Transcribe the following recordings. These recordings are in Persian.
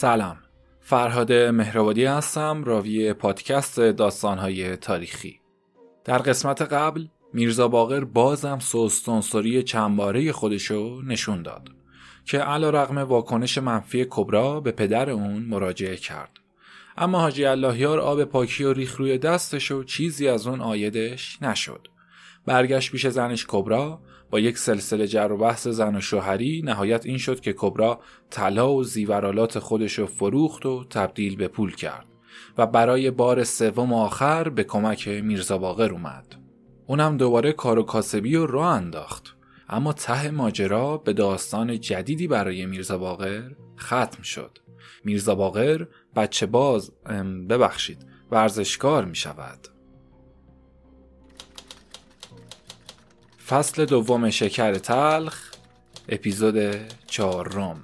سلام. فرهاد مهرآبادی هستم راوی پادکست داستانهای تاریخی. در قسمت قبل میرزا باقر بازم سوستانسوری چندباره خودشو نشون داد که علا رقم واکنش منفی کبرا به پدر اون مراجعه کرد. اما حاجی اللهیار آب پاکی و ریخ روی دستش و چیزی از اون آیدش نشد. برگشت پیش زنش کبرا با یک سلسله جر و بحث زن و شوهری نهایت این شد که کبرا طلا و زیورالات خودش رو فروخت و تبدیل به پول کرد و برای بار سوم آخر به کمک میرزا باقر اومد. اونم دوباره کار و کاسبی و راه انداخت. اما ته ماجرا به داستان جدیدی برای میرزا باقر ختم شد. میرزا باقر بچه باز ببخشید ورزشکار می شود فصل دوم شکر تلخ اپیزود چهارم.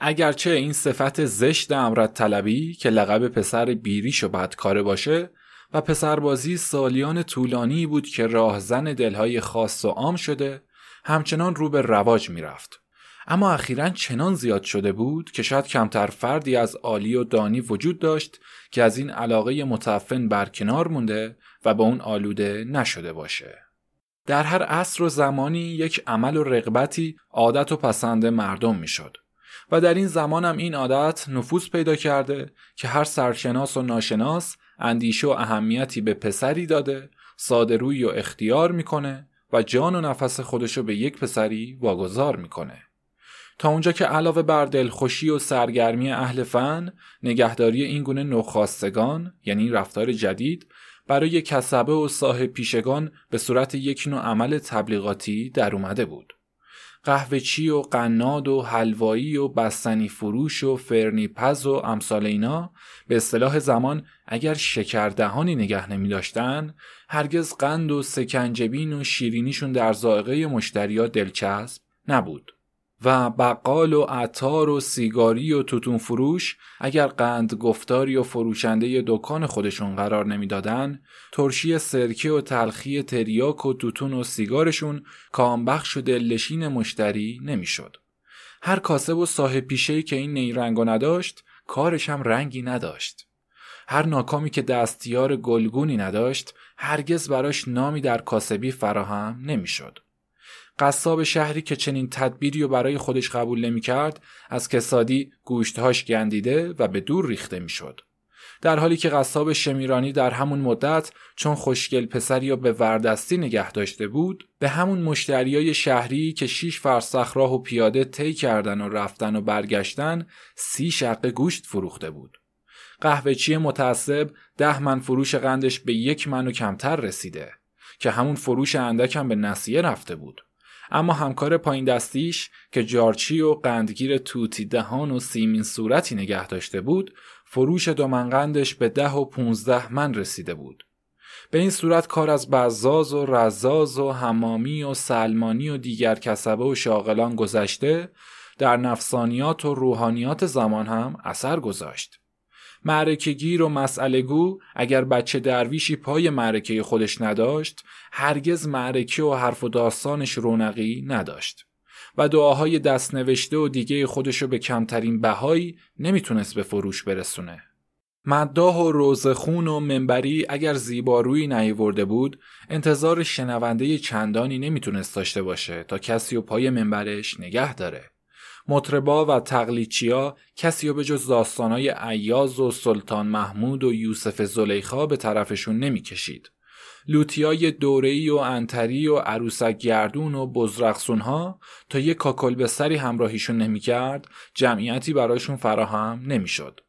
اگرچه این صفت زشت امرت طلبی که لقب پسر بیریش و بدکاره باشه و پسربازی سالیان طولانی بود که راهزن دلهای خاص و عام شده همچنان رو به رواج می‌رفت. اما اخیرا چنان زیاد شده بود که شاید کمتر فردی از عالی و دانی وجود داشت که از این علاقه متفن برکنار مونده و به اون آلوده نشده باشه. در هر عصر و زمانی یک عمل و رغبتی عادت و پسند مردم می‌شد و در این زمان هم این عادت نفوذ پیدا کرده که هر سرشناس و ناشناس اندیشه و اهمیتی به پسری داده ساده روی و اختیار می‌کنه و جان و نفس خودشو به یک پسری واگذار می‌کنه. تا اونجا که علاوه بر دلخوشی و سرگرمی اهل فن نگهداری این گونه نوخواستگان یعنی رفتار جدید برای کسبه و صاحب پیشگان به صورت یک نوع عمل تبلیغاتی در اومده بود. قهوهچی و قناد و حلوایی و بستنی فروش و فرنی پز و امثال اینا به اصطلاح زمان اگر شکردهانی نگه نمی داشتن هرگز قند و سکنجبین و شیرینیشون در ذائقه مشتریا دلچسب نبود. و بقال و عطار و سیگاری و توتون فروش اگر قند گفتاری و فروشنده دکان خودشون قرار نمی‌دادن ترشی سرکه و تلخی تریاک و توتون و سیگارشون کامبخش و دلشین مشتری نمی‌شد. هر کاسب و صاحب پیشه که این نیرنگو نداشت کارش هم رنگی نداشت. هر ناکامی که دستیار گلگونی نداشت هرگز براش نامی در کاسبی فراهم نمی‌شد. قصاب شهری که چنین تدبیری رو برای خودش قبول نمی کرد از کسادی گوشتهاش گندیده و به دور ریخته می شد. در حالی که قصاب شمیرانی در همون مدت چون خوشگل پسری رو به وردستی نگه داشته بود به همون مشتریای شهری که شیش فرسخ راه و پیاده طی کردن و رفتن و برگشتن سی شقه گوشت فروخته بود. قهوهچی متعصب ده من فروش قندش به یک من و کمتر رسیده که همون فروش اندکم به نسیه رفته بود. اما همکار پایین دستیش که جارچی و قندگیر توتی دهان و سیمین صورتی نگه داشته بود فروش دومنقندش به ده و پونزده من رسیده بود. به این صورت کار از بزاز و رزاز و حمامی و سلمانی و دیگر کسبه و شاغلان گذشته در نفسانیات و روحانیات زمان هم اثر گذاشت. معرکه گیر و مسئله گو اگر بچه درویشی پای معرکه خودش نداشت هرگز معرکه و حرف و داستانش رونقی نداشت و دعاهای دست نوشته و دیگه خودشو به کمترین بهایی نمی‌تونست به فروش برسونه. مداح و روزخون و منبری اگر زیبارویی نیورده بود انتظار شنونده چندانی نمی‌تونست داشته باشه تا کسی و پای منبرش نگه داره. مطربا و تقلیچیا کسی و به جز داستانای عیاز و سلطان محمود و یوسف زلیخا به طرفشون نمی‌کشید. لوتیای دورهی و انتری و عروسک گردون و بزرقسون ها تا یک کاکل به سری همراهیشون نمی‌کرد جمعیتی برایشون فراهم نمی‌شد.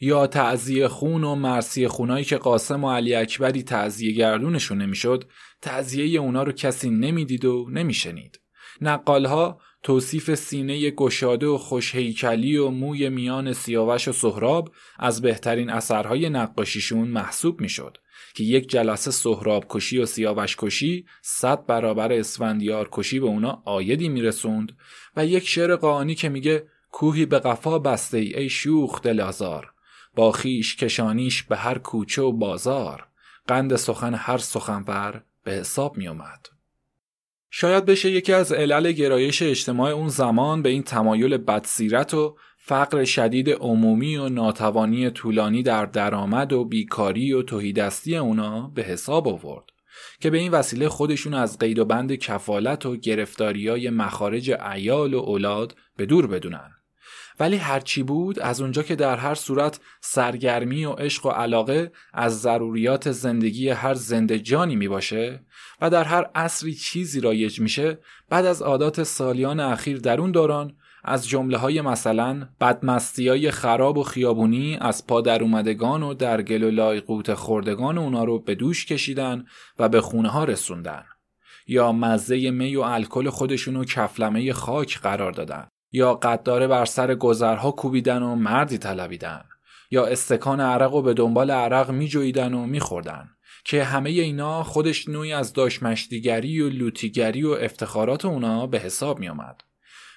یا تعذیه خون و مرسی خونایی که قاسم و علی اکبری تعذیه گردونشون نمی‌شد تعذیه اونا رو کسی نمی‌دید و نمیشنید. نقالها توصیف سینه گشاده و خوشهیکلی و موی میان سیاوش و سهراب از بهترین اثرهای نقاشیشون محسوب می‌شد که یک جلسه سهراب کشی و سیاوش کشی صد برابر اسفندیار کشی به اونا آیدی میرسوند و یک شعر قانی که میگه کوهی به قفا بسته ای, ای شوخ دلازار با خیش کشانیش به هر کوچه و بازار قند سخن هر سخنور به حساب می اومد. شاید بشه یکی از علل گرایش اجتماع اون زمان به این تمایل بدسیرت و فقر شدید عمومی و ناتوانی طولانی در درآمد و بیکاری و توهیدستی اونا به حساب آورد که به این وسیله خودشون از قید و بند کفالت و های مخارج ایال و اولاد به دور بدونن. ولی هرچی بود از اونجا که در هر صورت سرگرمی و عشق و علاقه از ضروریات زندگی هر زنده جانی می باشه و در هر عصری چیزی رایج میشه بعد از عادات سالیان اخیر در اون دوران از جمله های مثلا بدمستی های خراب و خیابونی از پا در اومدگان و در گل و لایقوت خوردگان اونا رو به دوش کشیدن و به خونه ها رسوندن یا مزه می و الکل خودشون رو کفلمه خاک قرار دادن. یا قداره بر سر گذرها کوبیدن و مردی طلبیدن یا استکان عرق و به دنبال عرق میجویدن و میخوردن که همه اینا خودش نوعی از داشمشتیگری و لوتیگری و افتخارات اونا به حساب می آمد.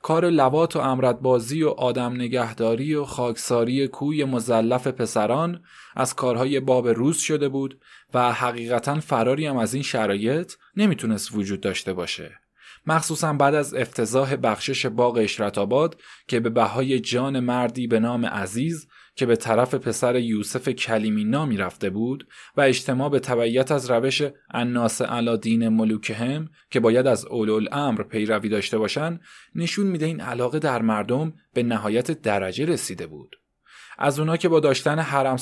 کار لوات و امردبازی و آدم نگهداری و خاکساری کوی مزلف پسران از کارهای باب روز شده بود و حقیقتا فراری هم از این شرایط نمی‌تونست وجود داشته باشه. مخصوصا بعد از افتضاح بخشش باغ اشرت که به بهای جان مردی به نام عزیز که به طرف پسر یوسف کلیمی نامی رفته بود و اجتماع به تبعیت از روش اناس علادین ملوکهم که باید از اولول امر پیروی داشته باشند نشون میده این علاقه در مردم به نهایت درجه رسیده بود. از اونا که با داشتن حرم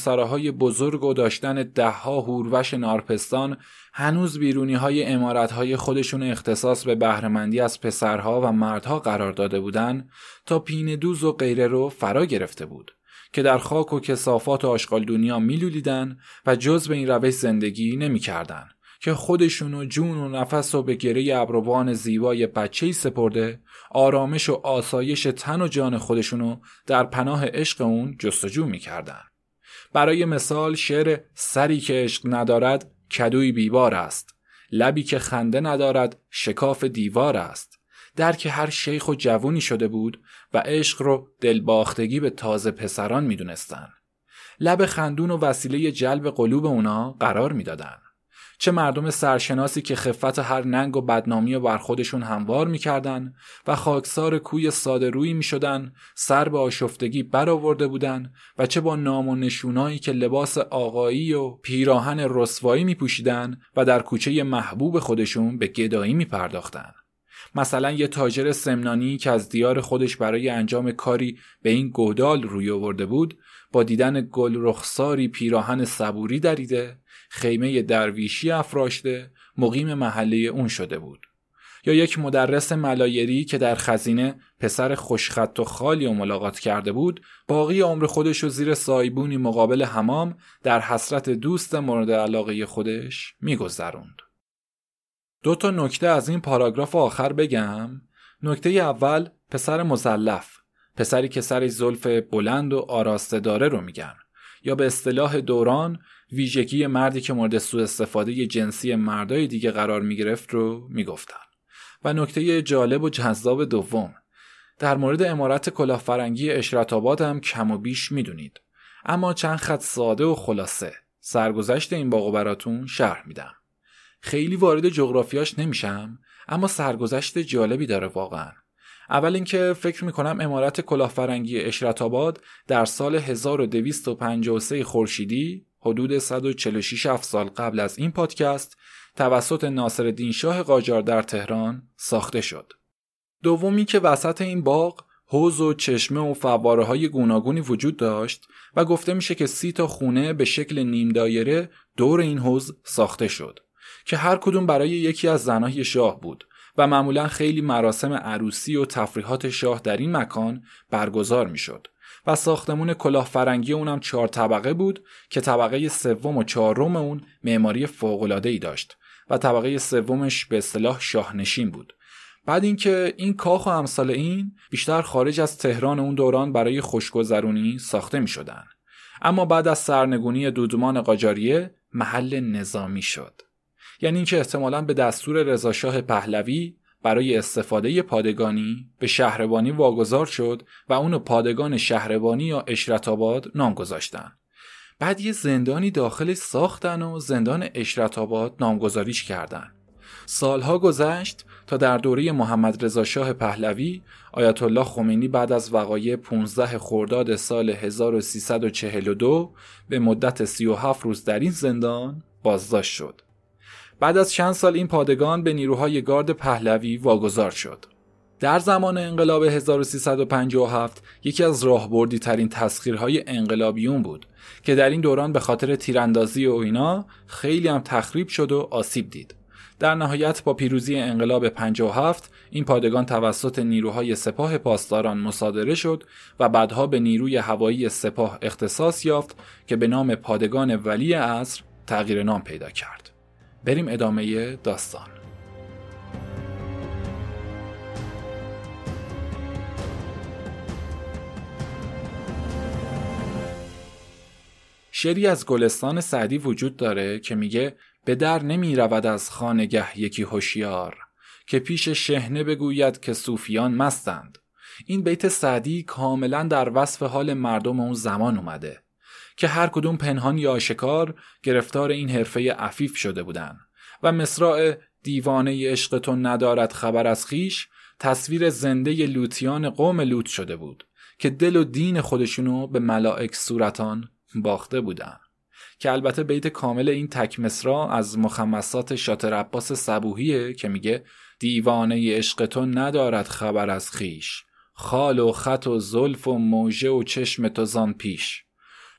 بزرگ و داشتن دهها هوروش نارپستان هنوز بیرونی های امارت های خودشون اختصاص به بهرهمندی از پسرها و مردها قرار داده بودن تا پین دوز و غیره رو فرا گرفته بود که در خاک و کسافات و آشغال دنیا میلولیدن و جز به این روش زندگی نمی‌کردن. که خودشون و جون و نفس و به گره ابروان زیبای بچه سپرده آرامش و آسایش تن و جان خودشونو در پناه عشق اون جستجو می‌کردن. برای مثال شعر سری که عشق ندارد کدوی بیبار است لبی که خنده ندارد شکاف دیوار است در که هر شیخ و جوونی شده بود و عشق رو دلباختگی به تازه پسران می‌دونستن. لب خندون و وسیله جلب قلوب اونا قرار می‌دادن. چه مردم سرشناسی که خفت هر ننگ و بدنامی و بر خودشون هموار می‌کردن و خاکسار کوی ساده روی می‌شدن سر به آشفتگی برآورده بودن و چه با نام و نشونایی که لباس آقایی و پیراهن رسوایی میپوشیدن و در کوچه محبوب خودشون به گدایی میپرداختن. مثلا یه تاجر سمنانی که از دیار خودش برای انجام کاری به این گودال روی آورده بود با دیدن گل رخساری پیراهن صبوری دریده خیمه درویشی افراشته مقیم محله اون شده بود. یا یک مدرس ملایری که در خزینه پسر خوشخط و خالی و ملاقات کرده بود باقی عمر خودش و زیر سایبونی مقابل حمام در حسرت دوست مورد علاقه خودش میگذروند. دو تا نکته از این پاراگراف آخر بگم. نکته اول پسر مزلف پسری که سر زلف بلند و آراسته داره رو میگن. یا به اصطلاح دوران ویژگی مردی که مورد سوء استفاده جنسی مردای دیگه قرار می‌گرفت رو می‌گفتن. و نکته جالب و جذاب دوم در مورد امارت کلاهفرنگی اشرت آباد هم کم و بیش می‌دونید. اما چند خط ساده و خلاصه سرگذشت این باغ براتون شرح میدم. خیلی وارد جغرافیاش نمیشم اما سرگذشت جالبی داره واقعا. اول اینکه فکر می‌کنم امارت کلاهفرنگی اشرت آباد در سال 1253 خورشیدی حدود 146 سال قبل از این پادکست توسط ناصر شاه قاجار در تهران ساخته شد. دومی که وسط این باغ حوز و چشمه و فواره های گوناگونی وجود داشت و گفته میشه که سی تا خونه به شکل نیم دایره دور این حوز ساخته شد که هر کدوم برای یکی از زنای شاه بود و معمولا خیلی مراسم عروسی و تفریحات شاه در این مکان برگزار می‌شد و ساختمون کلاه فرنگی اونم چهار طبقه بود که طبقه سوم و چهارم اون معماری فوق ای داشت و طبقه سومش به اصطلاح شاهنشین بود بعد اینکه این کاخ و امثال این بیشتر خارج از تهران اون دوران برای خوشگذرونی ساخته می شدن. اما بعد از سرنگونی دودمان قاجاریه محل نظامی شد یعنی اینکه احتمالا به دستور رضاشاه پهلوی برای استفاده پادگانی به شهربانی واگذار شد و اونو پادگان شهربانی یا اشرت آباد نام گذاشتن. بعد یه زندانی داخل ساختن و زندان اشرت آباد نامگذاریش کردن. سالها گذشت تا در دوره محمد رضا شاه پهلوی آیت الله خمینی بعد از وقایع 15 خرداد سال 1342 به مدت 37 روز در این زندان بازداشت شد. بعد از چند سال این پادگان به نیروهای گارد پهلوی واگذار شد. در زمان انقلاب 1357 یکی از راهبردی ترین تسخیرهای انقلابیون بود که در این دوران به خاطر تیراندازی و اینا خیلی هم تخریب شد و آسیب دید. در نهایت با پیروزی انقلاب 57 این پادگان توسط نیروهای سپاه پاسداران مصادره شد و بعدها به نیروی هوایی سپاه اختصاص یافت که به نام پادگان ولی عصر تغییر نام پیدا کرد. بریم ادامه داستان. شعری از گلستان سعدی وجود داره که میگه به در نمی رود از خانگه یکی هوشیار که پیش شهنه بگوید که صوفیان مستند این بیت سعدی کاملا در وصف حال مردم اون زمان اومده که هر کدوم پنهان یا آشکار گرفتار این حرفه عفیف شده بودن و مصراع دیوانه عشقتون ندارد خبر از خیش تصویر زنده لوتیان قوم لوت شده بود که دل و دین خودشونو به ملائک صورتان باخته بودن که البته بیت کامل این تک مصرا از مخمسات شاتر عباس صبوهیه که میگه دیوانه عشق تو ندارد خبر از خیش خال و خط و زلف و موجه و چشم تو زان پیش.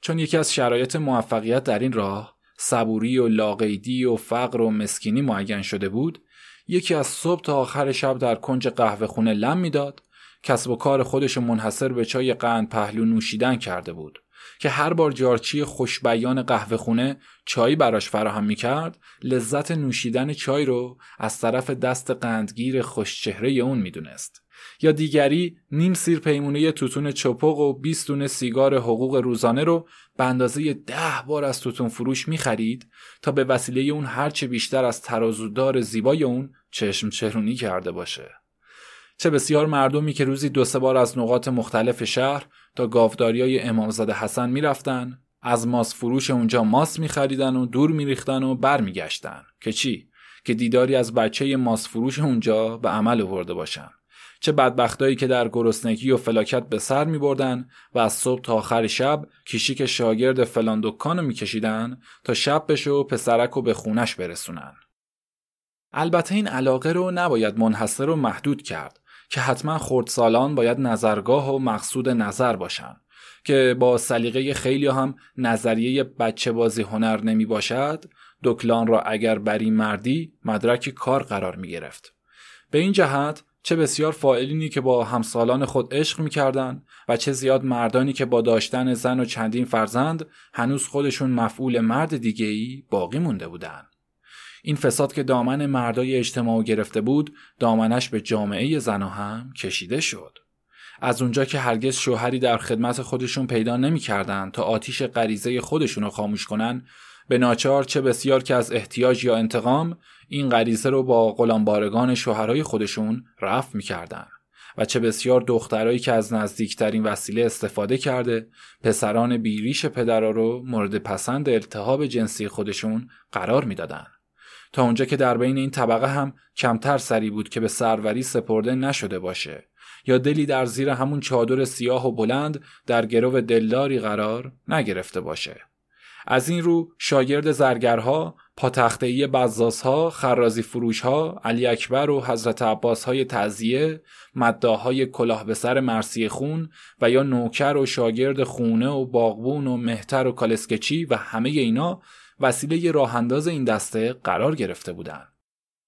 چون یکی از شرایط موفقیت در این راه صبوری و لاقیدی و فقر و مسکینی معین شده بود یکی از صبح تا آخر شب در کنج قهوه خونه لم می‌داد کسب و کار خودش منحصر به چای قند پهلو نوشیدن کرده بود که هر بار جارچی خوشبیان قهوه خونه چای براش فراهم می کرد لذت نوشیدن چای رو از طرف دست قندگیر خوشچهره اون می‌دونست. یا دیگری نیم سیر پیمونه توتون چپق و 20 دونه سیگار حقوق روزانه رو به اندازه ده بار از توتون فروش می خرید تا به وسیله اون هرچه بیشتر از ترازودار زیبای اون چشم چرونی کرده باشه. چه بسیار مردمی که روزی دو سه بار از نقاط مختلف شهر تا گاوداریای امامزاده حسن می‌رفتن از ماس فروش اونجا ماس میخریدن و دور میریختن و برمیگشتن. که چی؟ که دیداری از بچه ماس فروش اونجا به عمل آورده باشن. چه بدبختایی که در گرسنگی و فلاکت به سر می بردن و از صبح تا آخر شب کشیک شاگرد فلان دکان رو میکشیدن تا شب بشه و پسرک رو به خونش برسونن. البته این علاقه رو نباید منحصر و محدود کرد که حتما خردسالان باید نظرگاه و مقصود نظر باشن که با سلیقه خیلی هم نظریه بچه بازی هنر نمی باشد دکلان را اگر بری مردی مدرک کار قرار می گرفت. به این جهت چه بسیار فائلینی که با همسالان خود عشق می‌کردند و چه زیاد مردانی که با داشتن زن و چندین فرزند هنوز خودشون مفعول مرد دیگهی باقی مونده بودند. این فساد که دامن مردای اجتماع گرفته بود دامنش به جامعه زنا هم کشیده شد از اونجا که هرگز شوهری در خدمت خودشون پیدا نمی‌کردند تا آتیش غریزه خودشون رو خاموش کنن به ناچار چه بسیار که از احتیاج یا انتقام این غریزه رو با غلامبارگان شوهرای خودشون رفع می‌کردن و چه بسیار دخترایی که از نزدیکترین وسیله استفاده کرده پسران بیریش پدرا رو مورد پسند التهاب جنسی خودشون قرار می‌دادن. تا اونجا که در بین این طبقه هم کمتر سری بود که به سروری سپرده نشده باشه یا دلی در زیر همون چادر سیاه و بلند در گرو دلداری قرار نگرفته باشه. از این رو شاگرد زرگرها پاتختهی بزازها خرازی فروشها علی اکبر و حضرت عباس های تعذیه مداهای کلاه به سر مرسی خون و یا نوکر و شاگرد خونه و باغبون و مهتر و کالسکچی و همه اینا وسیله راه انداز این دسته قرار گرفته بودند.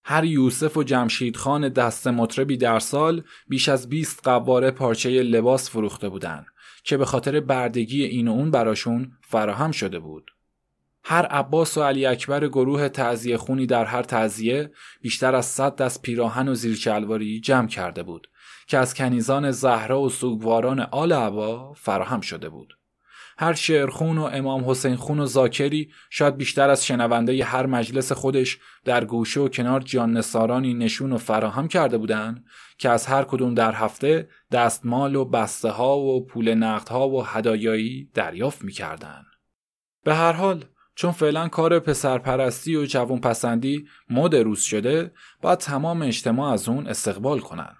هر یوسف و جمشید خان دست مطربی در سال بیش از 20 قواره پارچه لباس فروخته بودند که به خاطر بردگی این و اون براشون فراهم شده بود. هر عباس و علی اکبر گروه تعذیه خونی در هر تعذیه بیشتر از صد دست پیراهن و زیرچلواری جمع کرده بود که از کنیزان زهرا و سوگواران آل عبا فراهم شده بود. هر شعرخون و امام حسین خون و زاکری شاید بیشتر از شنونده هر مجلس خودش در گوشه و کنار جان نسارانی نشون و فراهم کرده بودند که از هر کدوم در هفته دستمال و بسته ها و پول نقد ها و هدایایی دریافت می‌کردند. به هر حال چون فعلا کار پسرپرستی و جوون پسندی مد روز شده باید تمام اجتماع از اون استقبال کنن.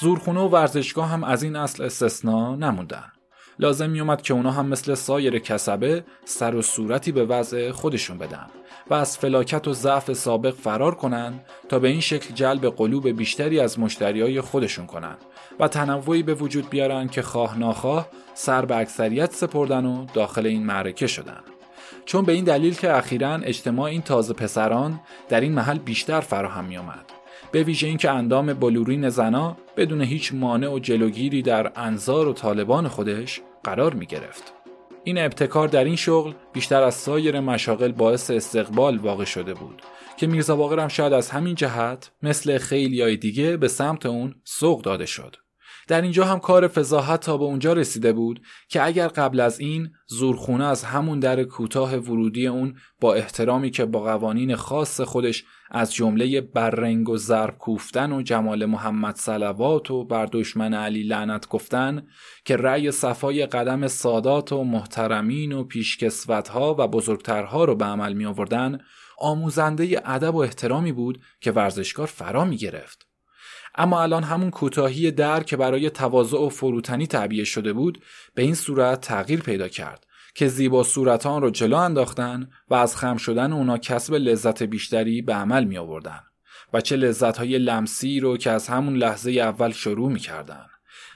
زورخونه و ورزشگاه هم از این اصل استثنا نموندن. لازم میومد که اونا هم مثل سایر کسبه سر و صورتی به وضع خودشون بدن و از فلاکت و ضعف سابق فرار کنن تا به این شکل جلب قلوب بیشتری از مشتریای خودشون کنن و تنوعی به وجود بیارن که خواه ناخواه سر به اکثریت سپردن و داخل این معرکه شدن. چون به این دلیل که اخیرا اجتماع این تازه پسران در این محل بیشتر فراهم می آمد. به ویژه اینکه اندام بلورین زنا بدون هیچ مانع و جلوگیری در انظار و طالبان خودش قرار می گرفت. این ابتکار در این شغل بیشتر از سایر مشاغل باعث استقبال واقع شده بود که میرزا باقر هم شاید از همین جهت مثل خیلی دیگه به سمت اون سوق داده شد. در اینجا هم کار فضاحت تا به اونجا رسیده بود که اگر قبل از این زورخونه از همون در کوتاه ورودی اون با احترامی که با قوانین خاص خودش از جمله بررنگ و ضرب کوفتن و جمال محمد صلوات و بر دشمن علی لعنت گفتن که رأی صفای قدم سادات و محترمین و پیشکسوتها و بزرگترها رو به عمل می آوردن آموزنده ادب و احترامی بود که ورزشکار فرا می گرفت. اما الان همون کوتاهی در که برای تواضع و فروتنی تعبیه شده بود به این صورت تغییر پیدا کرد که زیبا صورتان رو جلو انداختن و از خم شدن اونا کسب لذت بیشتری به عمل می آوردن و چه لذت های لمسی رو که از همون لحظه اول شروع می کردن.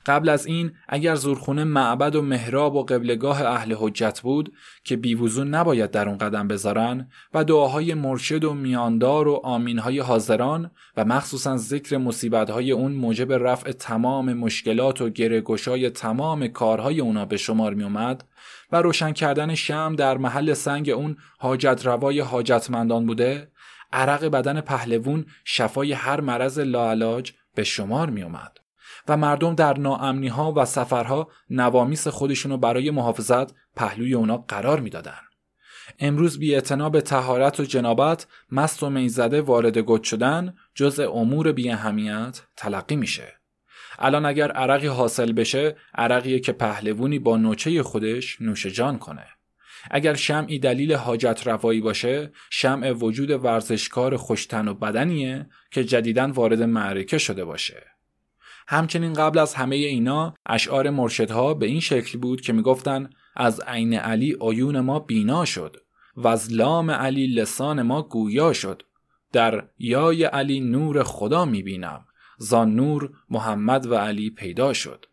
قبل از این اگر زورخونه معبد و محراب و قبلگاه اهل حجت بود که بیوزون نباید در اون قدم بذارن و دعاهای مرشد و میاندار و آمینهای حاضران و مخصوصا ذکر مصیبتهای اون موجب رفع تمام مشکلات و گرهگشای تمام کارهای اونا به شمار می اومد و روشن کردن شم در محل سنگ اون حاجت روای حاجتمندان بوده عرق بدن پهلوون شفای هر مرض لاعلاج به شمار می اومد. و مردم در ناامنی ها و سفرها نوامیس خودشونو برای محافظت پهلوی اونا قرار می‌دادن. امروز بی به تهارت و جنابت مست و می‌زده وارد گد شدن جز امور بی اهمیت تلقی میشه. الان اگر عرقی حاصل بشه عرقیه که پهلوونی با نوچه خودش نوش جان کنه. اگر شمعی دلیل حاجت روایی باشه شمع وجود ورزشکار خوشتن و بدنیه که جدیدن وارد معرکه شده باشه. همچنین قبل از همه اینا اشعار مرشدها به این شکل بود که می‌گفتند از عین علی عیون ما بینا شد و از لام علی لسان ما گویا شد. در یای علی نور خدا می‌بینم. زان نور محمد و علی پیدا شد.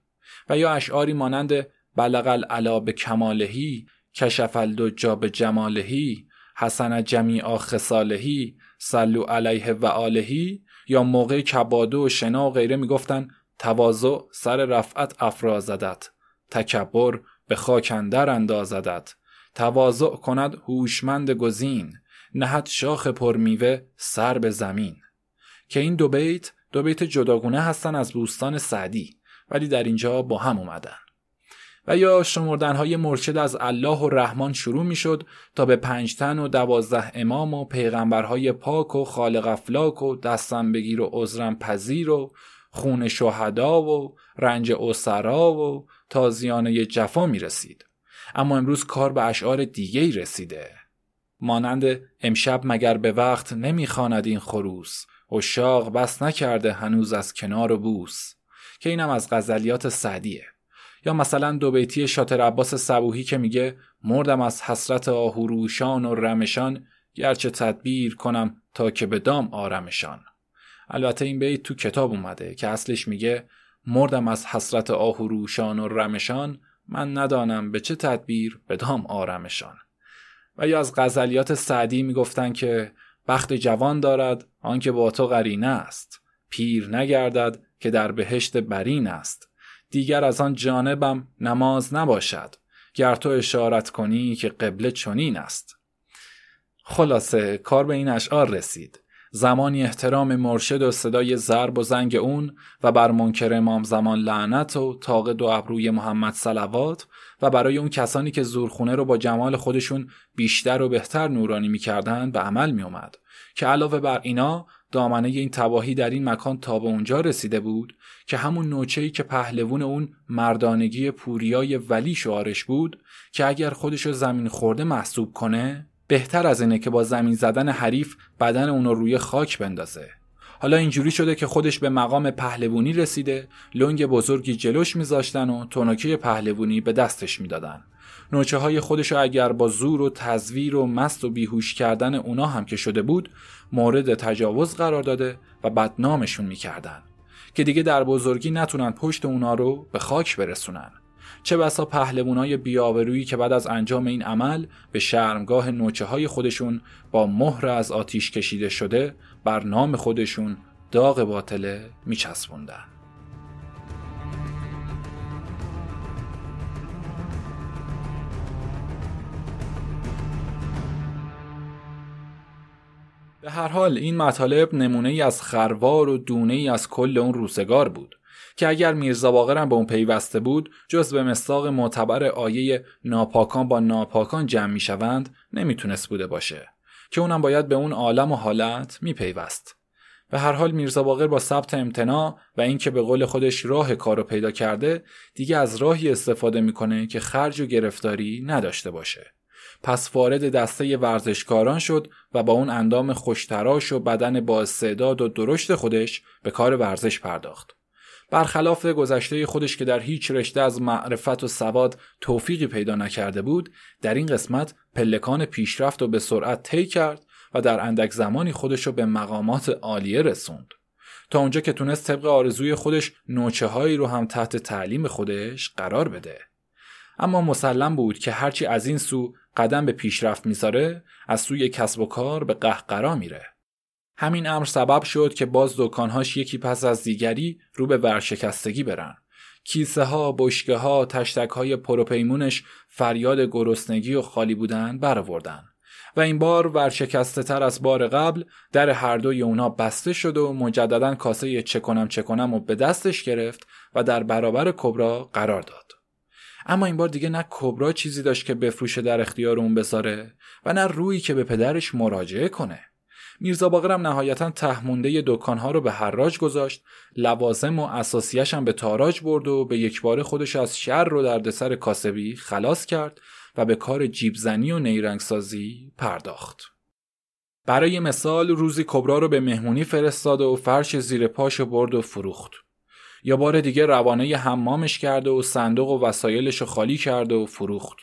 و یا اشعاری مانند بلغ العلا به کمالهی کشف الدجا به جمالهی حسن جمیع خصالهی سلو علیه و آلهی یا موقع کبادو و شنا و غیره می‌گفتن تواضع سر رفعت افرازدت. تکبر به خاکندر اندازدت. تواضع کند هوشمند گزین. نهد شاخ پرمیوه سر به زمین. که این دو بیت دو بیت جداگونه هستن از بوستان سعدی ولی در اینجا با هم اومدن. و یا شمردن های مرشد از الله و رحمان شروع می شد تا به پنجتن و دوازده امام و پیغمبرهای پاک و خالق افلاک و دستم بگیر و عذرم پذیر و خون شهدا و رنج اسرا و تازیانه جفا می رسید. اما امروز کار به اشعار دیگه ای رسیده. مانند امشب مگر به وقت نمی‌خواند این خروس شاق بس نکرده هنوز از کنار و بوس که اینم از غزلیات سعدیه یا مثلا دو بیتی شاتر عباس صبوهی که میگه مردم از حسرت آهوروشان و رمشان گرچه تدبیر کنم تا که به دام آرمشان البته این بیت تو کتاب اومده که اصلش میگه مردم از حسرت آهوروشان و رمشان من ندانم به چه تدبیر به دام آرمشان. و یا از غزلیات سعدی می‌گفتن که بخت جوان دارد آنکه با تو قرینه است. پیر نگردد که در بهشت برین است. دیگر از آن جانبم نماز نباشد. گر تو اشارت کنی که قبله چنین است. خلاصه کار به این اشعار رسید. زمانی احترام مرشد و صدای ضرب و زنگ اون و بر منکر امام زمان لعنت و تاق دو ابروی محمد صلوات و برای اون کسانی که زورخونه رو با جمال خودشون بیشتر و بهتر نورانی می‌کردن به عمل می اومد که علاوه بر اینا دامنه این تباهی در این مکان تا به اونجا رسیده بود که همون نوچه‌ای که پهلوون اون مردانگی پوریای ولی شعارش بود که اگر خودشو زمین خورده محسوب کنه بهتر از اینه که با زمین زدن حریف بدن اونو روی خاک بندازه. حالا اینجوری شده که خودش به مقام پهلوونی رسیده لنگ بزرگی جلوش میذاشتن و تونکی پهلوونی به دستش می‌دادن. نوچه های خودش اگر با زور و تزویر و مست و بیهوش کردن اونا هم که شده بود مورد تجاوز قرار داده و بدنامشون می‌کردن. که دیگه در بزرگی نتونن پشت اونا رو به خاک برسونن. چه بسا پهلوانای بیاورویی که بعد از انجام این عمل به شرمگاه نوچه های خودشون با مهر از آتیش کشیده شده بر نام خودشون داغ باطله میچسبوندن. به هر حال این مطالب نمونه ای از خروار و دونه ای از کل اون روزگار بود. که اگر میرزا باقر به اون پیوسته بود جز به مستاق معتبر آیه ناپاکان با ناپاکان جمع می‌شوند نمی‌تونست بوده باشه. که اونم باید به اون عالم و حالت میپیوست. به هر حال میرزا باقر با ثبت امتناع و اینکه به قول خودش راه کارو پیدا کرده دیگه از راهی استفاده می‌کنه که خرج و گرفتاری نداشته باشه. پس وارد دسته ورزشکاران شد و با اون اندام خوشتراش و بدن با استعداد و درشت خودش به کار ورزش پرداخت. برخلاف گذشته خودش که در هیچ رشته از معرفت و سواد توفیقی پیدا نکرده بود در این قسمت پلکان پیشرفت و به سرعت طی کرد و در اندک زمانی خودش رو به مقامات عالیه رسوند. تا اونجا که تونست طبق آرزوی خودش نوچه هایی رو هم تحت تعلیم خودش قرار بده. اما مسلم بود که هرچی از این سو قدم به پیشرفت می‌ذاره از سوی کسب و کار به قهقرا میره. همین امر سبب شد که باز دکانهاش یکی پس از دیگری رو به ورشکستگی برن. کیسه ها، بشکه ها، تشتک های پروپیمونش فریاد گرسنگی و خالی بودن برآوردن. و این بار ورشکسته تر از بار قبل در هر دوی اونا بسته شد و مجددا کاسه چه کنم چه کنم و به دستش گرفت و در برابر کبرا قرار داد. اما این بار دیگه نه کبرا چیزی داشت که بفروشه در اختیار اون بذاره و نه روی که به پدرش مراجعه کنه. میرزا باقرم نهایتا تهمونده دکانها رو به حراج گذاشت. لوازم و اساسیش هم به تاراج برد و به یک بار خودش از شر رو دردسر کاسبی خلاص کرد و به کار جیبزنی و نیرنگسازی پرداخت. برای مثال روزی کبرا رو به مهمونی فرستاد و فرش زیر پاش برد و فروخت. یا بار دیگه روانه حمامش کرده و صندوق و وسایلش خالی کرده و فروخت.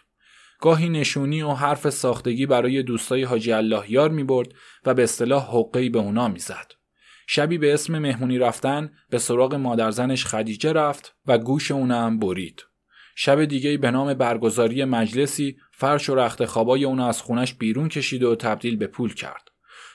گاهی نشونی و حرف ساختگی برای دوستای حاجی الله یار می برد و به اصطلاح حقی به اونا می‌زد. شبی به اسم مهمونی رفتن به سراغ مادرزنش خدیجه رفت و گوش اونم برید. شب دیگه به نام برگزاری مجلسی فرش و رخت خوابای اونو از خونش بیرون کشید و تبدیل به پول کرد.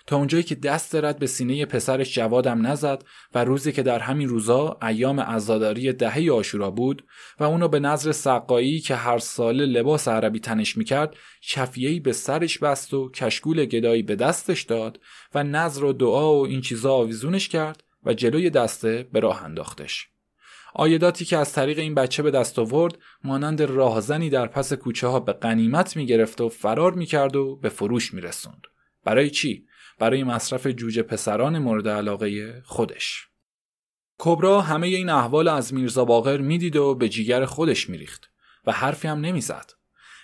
تا اونجایی که دست رد به سینه پسرش جوادم نزد و روزی که در همین روزا ایام عزاداری دهه آشورا بود و اونو به نظر سقایی که هر ساله لباس عربی تنش می‌کرد چفیهی به سرش بست و کشکول گدایی به دستش داد و نظر و دعا و این چیزا آویزونش کرد و جلوی دسته به راه انداختش. آیداتی که از طریق این بچه به دست آورد مانند راهزنی در پس کوچه ها به قنیمت می‌گرفت و فرار می‌کرد و به فروش میرسوند. برای چی؟ برای مصرف جوجه پسران مورد علاقه خودش. کبرا همه این احوال از میرزا باقر می‌دید و به جیگر خودش میریخت و حرفی هم نمی‌زد.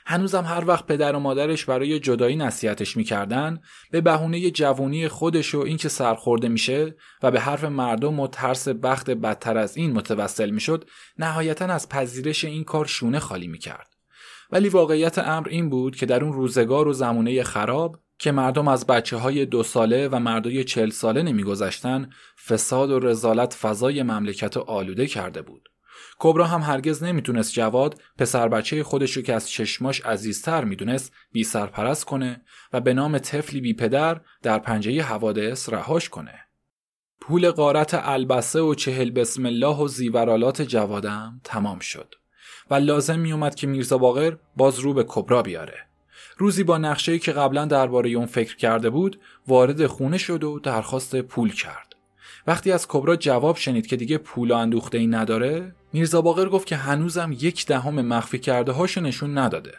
هنوزم هر وقت پدر و مادرش برای جدایی نصیحتش می‌کردن به بهونه جوونی خودش و اینکه سرخورده میشه و به حرف مردم و ترس بخت بدتر از این متوسل می‌شد نهایتا از پذیرش این کار شونه خالی می‌کرد ولی واقعیت امر این بود که در اون روزگار و زمونه خراب که مردم از بچه های دو ساله و مردای چل ساله نمیگذشتن فساد و رزالت فضای مملکت آلوده کرده بود. کبرا هم هرگز نمی‌تونست جواد پسر بچه خودش رو که از چشماش عزیزتر می‌دونست بی سرپرست کنه و به نام طفلی بی پدر در پنجه حوادث رهاش کنه. پول قارت البسه و چهل بسم الله و زیورالات جوادم تمام شد و لازم میومد که میرزا باقر باز رو به کبرا بیاره. روزی با نقشه‌ای که قبلا درباره اون فکر کرده بود وارد خونه شد و درخواست پول کرد. وقتی از کبرا جواب شنید که دیگه پول و اندوخته ای نداره میرزا باقر گفت که هنوزم یک دهم مخفی کرده هاشو نشون نداده.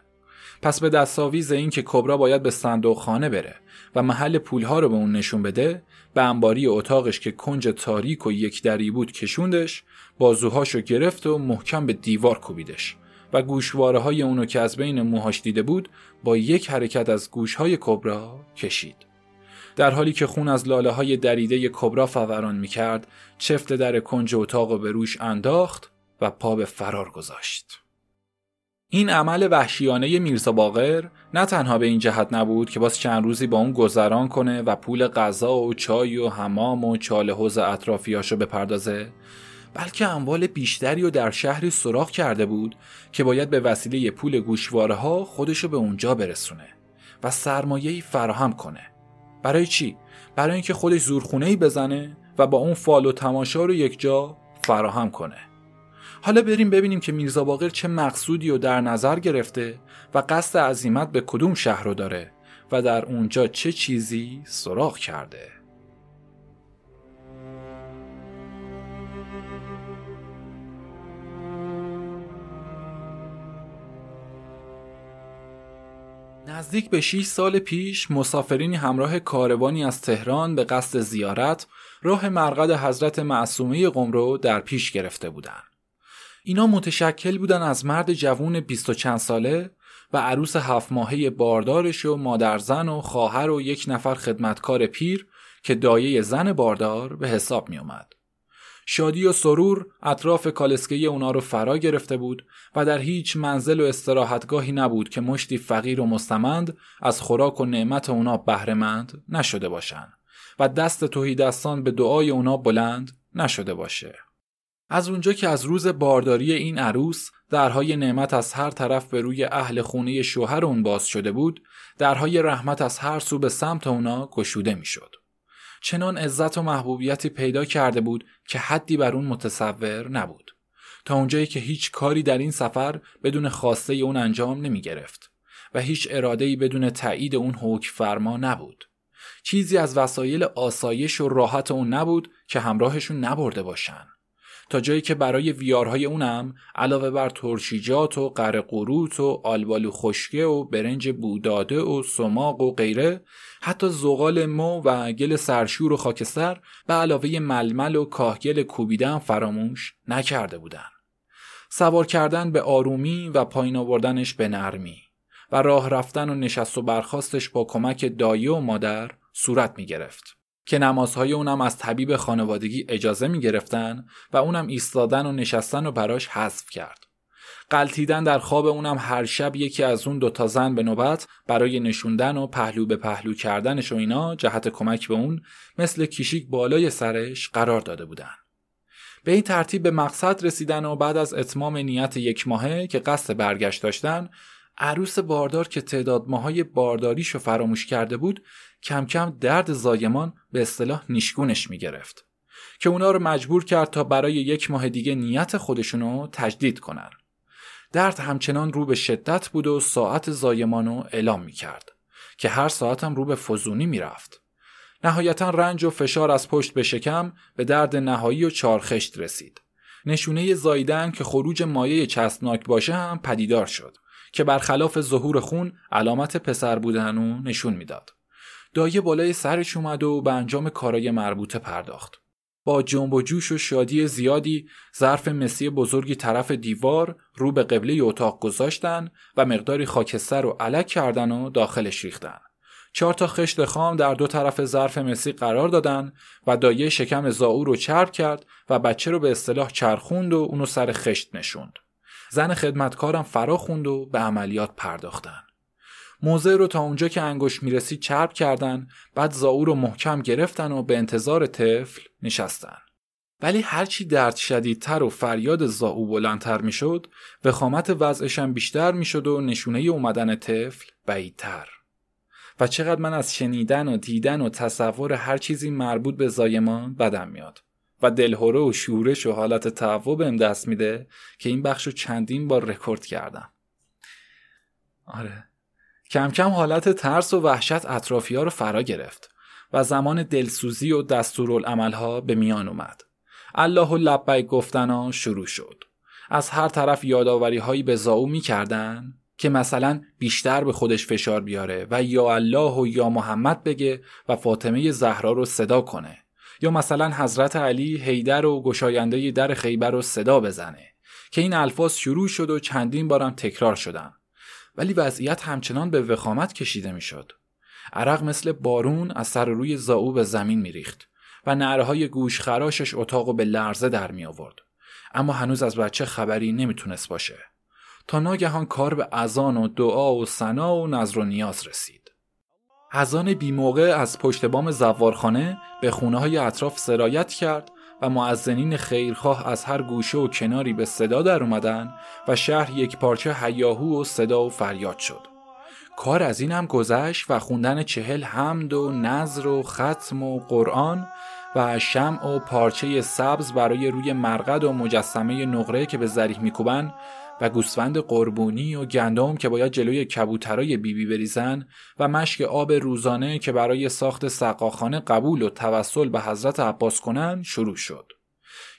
پس به دستاویز این که کبرا باید به صندوق خانه بره و محل پولها رو به اون نشون بده به انباری اتاقش که کنج تاریک و یک دری بود کشوندش بازوهاشو گرفت و محکم به دیوار کوبیدش. و گوشواره های اونو که از بین موهاش دیده بود با یک حرکت از گوشهای کبرا کشید. در حالی که خون از لاله های دریده کبرا فوران می کرد چفت در کنج اتاق به روش انداخت و پا به فرار گذاشت. این عمل وحشیانه میرزا باقر نه تنها به این جهت نبود که باز چند روزی با اون گذران کنه و پول غذا و چای و حمام و چاله حوز اطرافیاشو بپردازه بلکه اموال بیشتری رو در شهری سراغ کرده بود که باید به وسیله پول گوشواره ها خودشو به اونجا برسونه و سرمایه‌ای فراهم کنه. برای چی؟ برای اینکه خودش زورخونه ای بزنه و با اون فال و تماشا رو یک جا فراهم کنه. حالا بریم ببینیم که میرزا باقر چه مقصودی رو در نظر گرفته و قصد عزیمت به کدوم شهر رو داره و در اونجا چه چیزی سراغ کرده. نزدیک به 6 سال پیش مسافرینی همراه کاروانی از تهران به قصد زیارت راه مرقد حضرت معصومه قم رو در پیش گرفته بودند. اینا متشکل بودن از مرد جوون بیست و چند ساله و عروس هفت ماهه باردارش و مادرزن و خواهر و یک نفر خدمتکار پیر که دایه زن باردار به حساب می اومد. شادی و سرور اطراف کالسکه اونا رو فرا گرفته بود و در هیچ منزل و استراحتگاهی نبود که مشتی فقیر و مستمند از خوراک و نعمت اونا بهرهمند نشده باشند و دست توهی دستان به دعای اونا بلند نشده باشه. از اونجا که از روز بارداری این عروس درهای نعمت از هر طرف به روی اهل خونه شوهر اون باز شده بود درهای رحمت از هر سو به سمت اونا گشوده می‌شد. چنان عزت و محبوبیتی پیدا کرده بود که حدی بر اون متصور نبود. تا اونجایی که هیچ کاری در این سفر بدون خواسته اون انجام نمی گرفت و هیچ ارادهی بدون تایید اون حکم فرما نبود. چیزی از وسایل آسایش و راحت اون نبود که همراهشون نبرده باشن. تا جایی که برای ویارهای اونم علاوه بر ترشیجات و قره قروت و آلبالو خشکه و برنج بوداده و سماق و غیره حتی زغال مو و گل سرشور و خاکستر به علاوه ململ و کاهگل کوبیدن فراموش نکرده بودن. سوار کردن به آرومی و پایین آوردنش به نرمی و راه رفتن و نشست و برخواستش با کمک دایه و مادر صورت می گرفت. که نمازهای اونم از طبیب خانوادگی اجازه می گرفتن و اونم ایستادن و نشستن و براش حذف کرد. قلتیدن در خواب اونم هر شب یکی از اون دوتا زن به نوبت برای نشوندن و پهلو به پهلو کردنش و اینا جهت کمک به اون مثل کیشیک بالای سرش قرار داده بودن. به این ترتیب به مقصد رسیدن و بعد از اتمام نیت یک ماهه که قصد برگشت داشتن عروس باردار که تعداد ماهای بارداریشو فراموش کرده بود کم کم درد زایمان به اصطلاح نیشگونش می‌گرفت که اونا رو مجبور کرد تا برای یک ماه دیگه نیت خودشونو تجدید کنن درد همچنان رو به شدت بود و ساعت زایمانو اعلام می‌کرد که هر ساعت هم رو به فزونی می‌رفت. نهایتا رنج و فشار از پشت به شکم به درد نهایی و چارخشت رسید. نشونه زایدن که خروج مایه چسبناک باشه هم پدیدار شد که برخلاف ظهور خون علامت پسر بودن نشون می‌داد. دایه بالای سرش اومد و به انجام کارای مربوطه پرداخت. با جنب و جوش و شادی زیادی ظرف مسی بزرگی طرف دیوار رو به قبله اتاق گذاشتن و مقداری خاکستر رو علک کردن و داخلش ریختن. چهار تا خشت خام در دو طرف ظرف مسی قرار دادن و دایه شکم زاو رو چرب کرد و بچه رو به اصطلاح چرخوند و اونو سر خشت نشوند. زن خدمتکارم فرا خوند و به عملیات پرداختن. موزه رو تا اونجا که انگشت می‌رسید چرب کردن بعد زاو رو محکم گرفتن و به انتظار طفل نشستن. ولی هرچی درد شدیدتر و فریاد زاو بلندتر می‌شد وخامت وضعشم بیشتر می‌شد و نشونه اومدن طفل بعیدتر. و چقدر من از شنیدن و دیدن و تصور هر چیزی مربوط به زایمان بدم میاد. و دلهوره و شورش و حالت تعو بهم دست میده که این بخش رو چندین بار رکورد کردم. آره. کم کم حالت ترس و وحشت اطرافی ها رو فرا گرفت و زمان دلسوزی و دستورالعملها به میان اومد. الله و گفتنا شروع شد. از هر طرف یادآوری هایی به زاو می‌کردن که مثلا بیشتر به خودش فشار بیاره و یا الله و یا محمد بگه و فاطمه زهرا رو صدا کنه یا مثلا حضرت علی هیدر و گشاینده در خیبر رو صدا بزنه که این الفاظ شروع شد و چندین بارم تکرار شدن ولی وضعیت همچنان به وخامت کشیده می‌شد عرق مثل بارون از سر روی زاو به زمین میریخت و نعره گوش خراشش اتاق به لرزه در می آورد. اما هنوز از بچه خبری نمی‌تونست باشه. تا ناگهان کار به اذان و دعا و سنا و نظر و نیاز رسید. اذان بیموقع از پشت بام زوارخانه به خونه های اطراف سرایت کرد و معزنین خیرخواه از هر گوشه و کناری به صدا در اومدن و شهر یک پارچه هیاهو و صدا و فریاد شد. کار از این هم گذشت و خوندن چهل حمد و نظر و ختم و قرآن و شمع و پارچه سبز برای روی مرقد و مجسمه نقره که به ذریح میکوبن و گوسفند قربونی و گندم که باید جلوی کبوترای بیبی بریزن و مشک آب روزانه که برای ساخت سقاخانه قبول و توسل به حضرت عباس کنن شروع شد.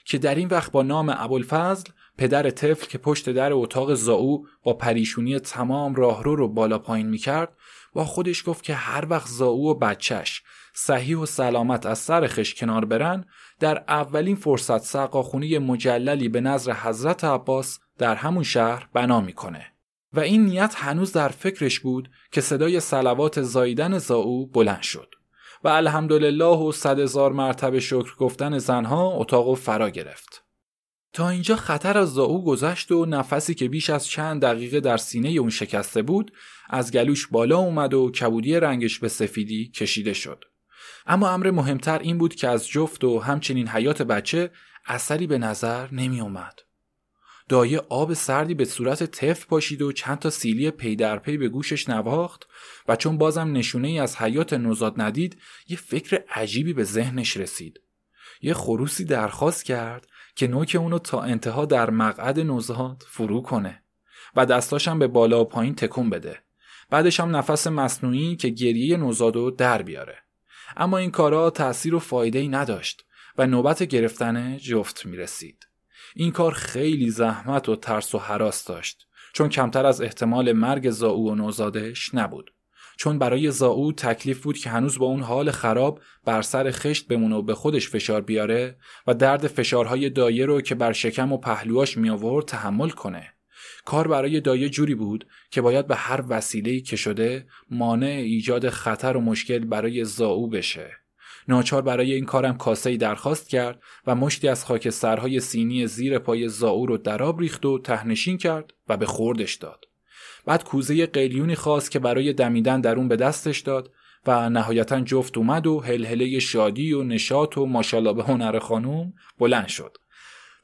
که در این وقت با نام ابوالفضل پدر طفل که پشت در اتاق زاو با پریشونی تمام راهرو رو بالا پایین می‌کرد با خودش گفت که هر وقت زاو و بچهش صحیح و سلامت از سر خش کنار برن در اولین فرصت سقاخونی مجللی به نظر حضرت عباس در همون شهر بنا می‌کنه. و این نیت هنوز در فکرش بود که صدای سلوات زاییدن زاو بلند شد. و الحمدلله و صد هزار مرتبه شکر گفتن زنها اتاق فرا گرفت. تا اینجا خطر از زاو گذشت و نفسی که بیش از چند دقیقه در سینه اون شکسته بود از گلوش بالا اومد و کبودی رنگش به سفیدی کشیده شد. اما امر مهمتر این بود که از جفت و همچنین حیات بچه اثری به نظر نمی اومد. دایه آب سردی به صورت تف پاشید و چند تا سیلی پی در پی به گوشش نواخت و چون بازم نشونه ای از حیات نوزاد ندید یه فکر عجیبی به ذهنش رسید. یه خروسی درخواست کرد که نوک اونو تا انتها در مقعد نوزاد فرو کنه و دستاشم به بالا و پایین تکون بده. بعدش هم نفس مصنوعی که گریه نوزادو در بیاره. اما این کارا تأثیر و فایده ای نداشت و نوبت گرفتن جفت می رسید. این کار خیلی زحمت و ترس و حراس داشت چون کمتر از احتمال مرگ زاو و نوزادش نبود. چون برای زاو تکلیف بود که هنوز با اون حال خراب بر سر خشت بمونه و به خودش فشار بیاره و درد فشارهای دایه رو که بر شکم و پهلواش می آورد تحمل کنه. کار برای دایه جوری بود که باید به هر وسیله‌ای که شده مانع ایجاد خطر و مشکل برای زاو بشه. ناچار برای این کارم کاسه درخواست کرد و مشتی از خاکسترهای سینی زیر پای زاو رو دراب ریخت و تهنشین کرد و به خوردش داد. بعد کوزه قلیونی خواست که برای دمیدن در اون به دستش داد و نهایتا جفت اومد و هلهله شادی و نشاط و ماشالله به هنر خانوم بلند شد.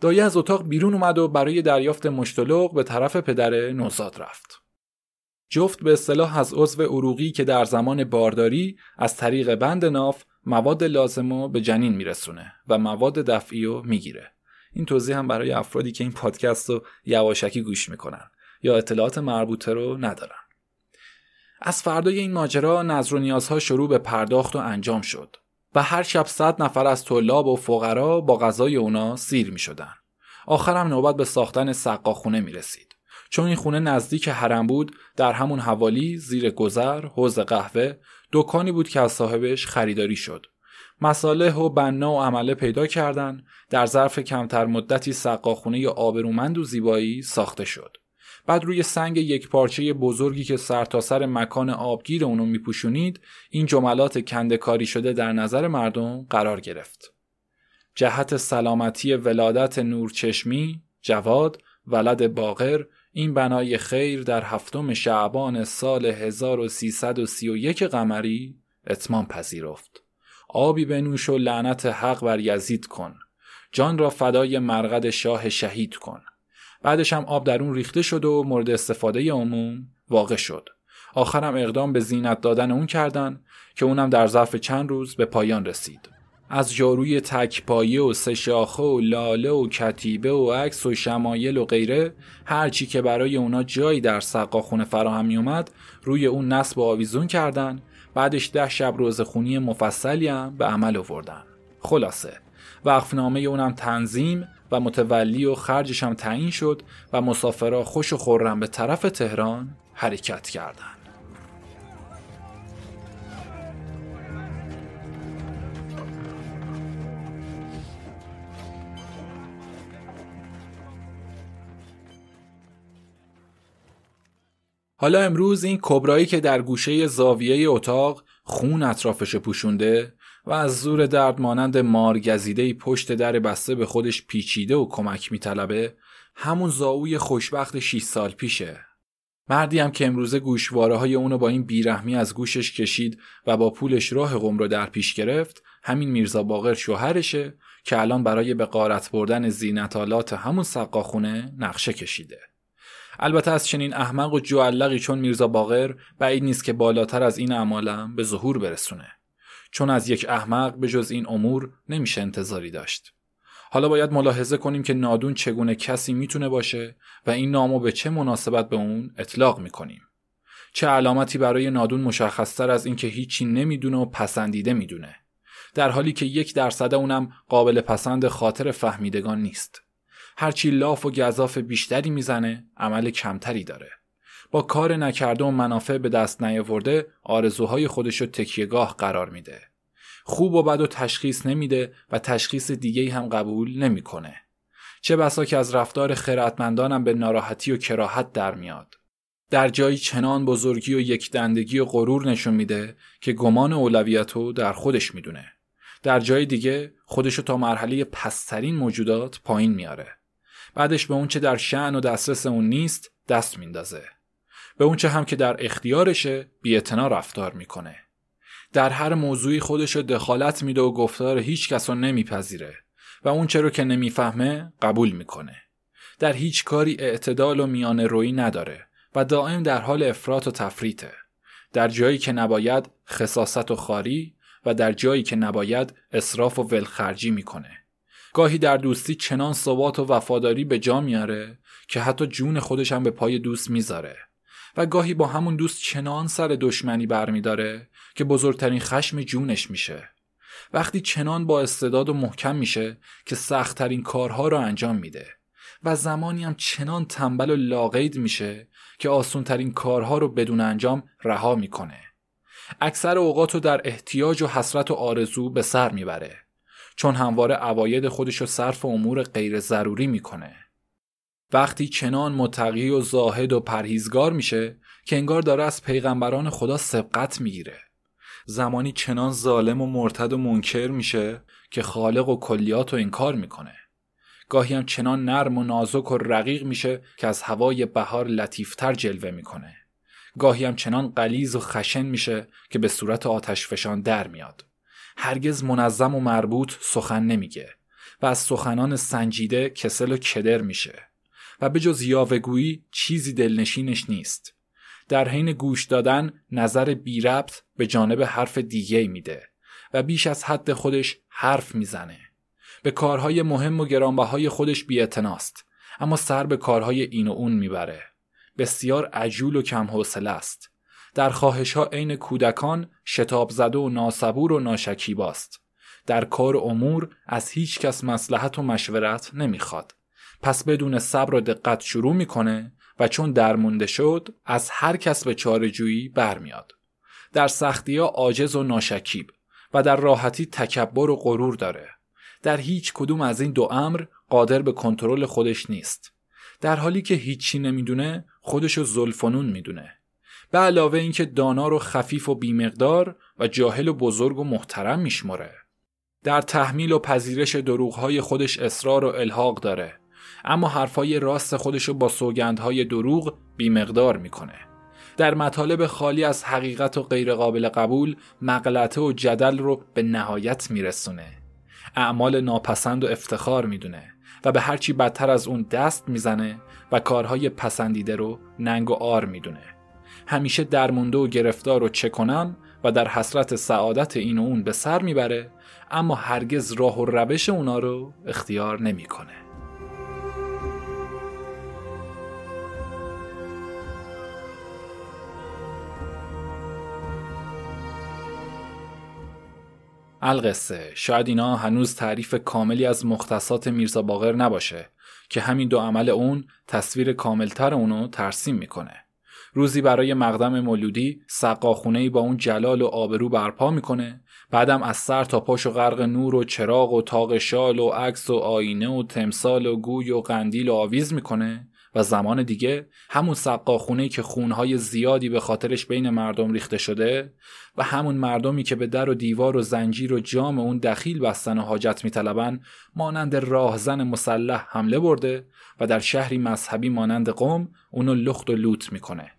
دایه از اتاق بیرون اومد و برای دریافت مشتلق به طرف پدر نوزاد رفت. جفت به اصطلاح از عضو عروقی که در زمان بارداری از طریق بند ناف مواد لازم به جنین میرسونه و مواد دفعی رو می‌گیره. این توضیح هم برای افرادی که این پادکست رو یواشکی گوش می‌کنن یا اطلاعات مربوطه رو ندارن. از فردای این ماجرا نظر و نیازها شروع به پرداخت و انجام شد. و هر شب صد نفر از طلاب و فقرا با غذای اونا سیر می شدن. آخرم نوبت به ساختن سقاخونه می رسید. چون این خونه نزدیک حرم بود در همون حوالی زیر گذر حوز قهوه دکانی بود که از صاحبش خریداری شد. مصالح و بنا و عمله پیدا کردند در ظرف کمتر مدتی سقاخونه آبرومند و زیبایی ساخته شد. بعد روی سنگ یک پارچه بزرگی که سرتاسر سر مکان آبگیر اونو میپوشونید این جملات کندکاری شده در نظر مردم قرار گرفت. جهت سلامتی ولادت نورچشمی، جواد، ولد باغر این بنای خیر در هفتم شعبان سال 1331 قمری اتمام پذیرفت. آبی بنوش و لعنت حق بر یزید کن. جان را فدای مرقد شاه شهید کن. بعدش هم آب در اون ریخته شد و مورد استفاده عموم واقع شد آخرم اقدام به زینت دادن اون کردن که اونم در ظرف چند روز به پایان رسید از جاروی تکپایه و سشاخه و لاله و کتیبه و عکس و شمایل و غیره هرچی که برای اونا جایی در سقاخونه فراهم می اومد روی اون نصب و آویزون کردن. بعدش ده شب روزخونی مفصلی هم به عمل آوردن. خلاصه. وقفنامه اونم تنظیم و متولی و خرجش هم تعیین شد و مسافرها خوش و خورم به طرف تهران حرکت کردند. حالا امروز این کبرایی که در گوشه زاویه اتاق خون اطرافش پوشونده و از زور درد مانند مارگزیده پشت در بسته به خودش پیچیده و کمک میطلبه همون زاوی خوشبخت 6 سال پیشه. مردی هم که امروزه گوشواره های اونو با این بیرحمی از گوشش کشید و با پولش راه قم رو در پیش گرفت همین میرزا باقر شوهرشه که الان برای به قارت بردن زینتالات همون سقاخونه نقشه کشیده. البته از چنین احمق و جوالقی چون میرزا باقر بعید نیست که بالاتر از این اعمالم به ظهور برسونه. چون از یک احمق به جز این امور نمیشه انتظاری داشت. حالا باید ملاحظه کنیم که نادون چگونه کسی می‌تونه باشه و این نامو به چه مناسبت به اون اطلاق می‌کنیم. چه علامتی برای نادون مشخصتر از اینکه هیچی نمی‌دونه و پسندیده می‌دونه. در حالی که یک درصد اونم قابل پسند خاطر فهمیدگان نیست. هرچی لاف و گذاف بیشتری می‌زنه عمل کمتری داره. با کار نکرده و منافع به دست نیاورده آرزوهای خودش رو تکیهگاه قرار میده. خوب و بد و تشخیص نمیده و تشخیص دیگه هم قبول نمی‌کنه. چه بسا که از رفتار خیرتمندانم به ناراحتی و کراهت در میاد. در جایی چنان بزرگی و یک دندگی و غرور نشون میده که گمان اولویت در خودش می‌دونه. در جای دیگه خودشو تا مرحله پسترین موجودات پایین میاره. بعدش به اونچه در شعن و دسترس اون نیست دست میندازه. به اونچه هم که در اختیارشه بیعتنا رفتار می‌کنه. در هر موضوعی خودش دخالت میده و گفتار هیچ کس رو نمیپذیره. و اون رو که نمی‌فهمه قبول می‌کنه. در هیچ کاری اعتدال و میان روی نداره و دائم در حال افراط و تفریته در جایی که نباید خصاست و خاری و در جایی که نباید اصراف و ولخرجی می‌کنه. گاهی در دوستی چنان ثبات و وفاداری به جا میاره که حتی جون خودش هم به پای دوست می‌ذاره. و گاهی با همون دوست چنان سر دشمنی برمیداره که بزرگترین خشم جونش میشه. وقتی چنان با استعداد و محکم میشه که سختترین کارها رو انجام میده. و زمانی هم چنان تنبل و لاغید میشه که آسونترین کارها رو بدون انجام رها می‌کنه. اکثر اوقات رو در احتیاج و حسرت و آرزو به سر می‌بره. چون همواره عواید خودش رو صرف امور غیر ضروری می‌کنه. وقتی چنان متقی و زاهد و پرهیزگار میشه که انگار داره از پیغمبران خدا سبقت می‌گیره. زمانی چنان ظالم و مرتد و منکر میشه که خالق و کلیات رو انکار می‌کنه. گاهی هم چنان نرم و نازک و رقیق میشه که از هوای بهار لطیفتر جلوه می‌کنه. گاهی هم چنان قلیز و خشن میشه که به صورت آتش فشان در میاد. هرگز منظم و مربوط سخن نمیگه و از سخنان سنجیده کسل و کدر میشه و به جز یاوهگویی چیزی دلنشینش نیست. در حین گوش دادن نظر بی ربط به جانب حرف دیگه میده و بیش از حد خودش حرف می‌زنه. به کارهای مهم و گرانبهای خودش بیعتناست اما سر به کارهای این و اون می‌بره. بسیار عجول و کم حوصله است. در خواهش ها عین کودکان شتاب زده و ناسبور و ناشکیباست. در کار امور از هیچ کس مسلحت و مشورت نمی‌خواد. پس بدون صبر و دقت شروع می‌کنه و چون درمونده شد از هر کس به چارجویی برمیاد. در سختی ها عاجز و ناشکیب و در راحتی تکبر و غرور داره. در هیچ کدوم از این دو امر قادر به کنترل خودش نیست. در حالی که هیچی نمی‌دونه خودشو زلفنون می‌دونه. به علاوه اینکه دانا رو خفیف و بیمقدار و جاهل و بزرگ و محترم میشمره در تحمیل و پذیرش دروغهای خودش اصرار و الحاق داره. اما حرفای راست خودش رو با سوگندهای دروغ بیمقدار می‌کنه. در مطالب خالی از حقیقت و غیرقابل قبول مغلطه و جدل رو به نهایت میرسونه. اعمال ناپسند و افتخار می‌دونه و به هرچی بدتر از اون دست می‌زنه و کارهای پسندیده رو ننگ و آر می‌دونه. همیشه درمونده و گرفتار و چه کنم و در حسرت سعادت این و اون به سر می‌بره اما هرگز راه و روش اونا رو اختیار نمی‌کنه. القصه شاید اینا هنوز تعریف کاملی از مختصات میرزا باقر نباشه که همین دو عمل اون تصویر کاملتر اونو ترسیم می‌کنه روزی برای مقدم مولودی سقاخونه با اون جلال و آبرو برپا می‌کنه. بعدم از سر تا پاش و غرق نور و چراغ و تاق شال و عکس و آینه و تمثال و گوی و قندیل و آویز می‌کنه. و زمان دیگه همون سقاخونه که خونهای زیادی به خاطرش بین مردم ریخته شده و همون مردمی که به در و دیوار و زنجیر و جام اون دخیل بستن و حاجت میطلبن مانند راهزن مسلح حمله برده و در شهری مذهبی مانند قوم اونو لخت و لوت می‌کنه.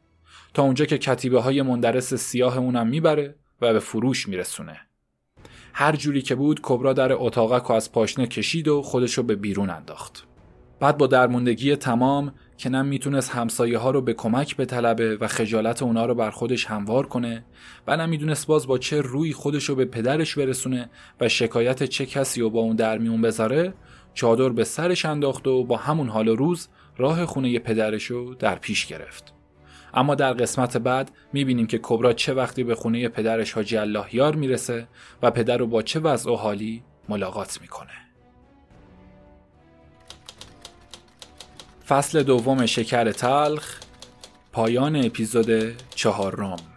تا اونجا که کتیبه های مندرس سیاه اونم می‌بره و به فروش میرسونه. هر جوری که بود کبرا در اتاقک و از پاشنه کشید و خودشو به بیرون انداخت. بعد با درموندگی تمام که نه می‌تونست همسایه ها رو به کمک بطلبه و خجالت اونا رو بر خودش هموار کنه و نه می‌دونست باز با چه روی خودش رو به پدرش برسونه و شکایت چه کسی رو با اون در میون بذاره چادر به سرش انداخت و با همون حال روز راه خونه پدرش رو در پیش گرفت. اما در قسمت بعد می‌بینیم که کبرا چه وقتی به خونه پدرش حاجی الله یار می‌رسه و پدر رو با چه وضع و حالی ملاقات می‌کنه. فصل دوم شکر تلخ پایان اپیزود چهارم.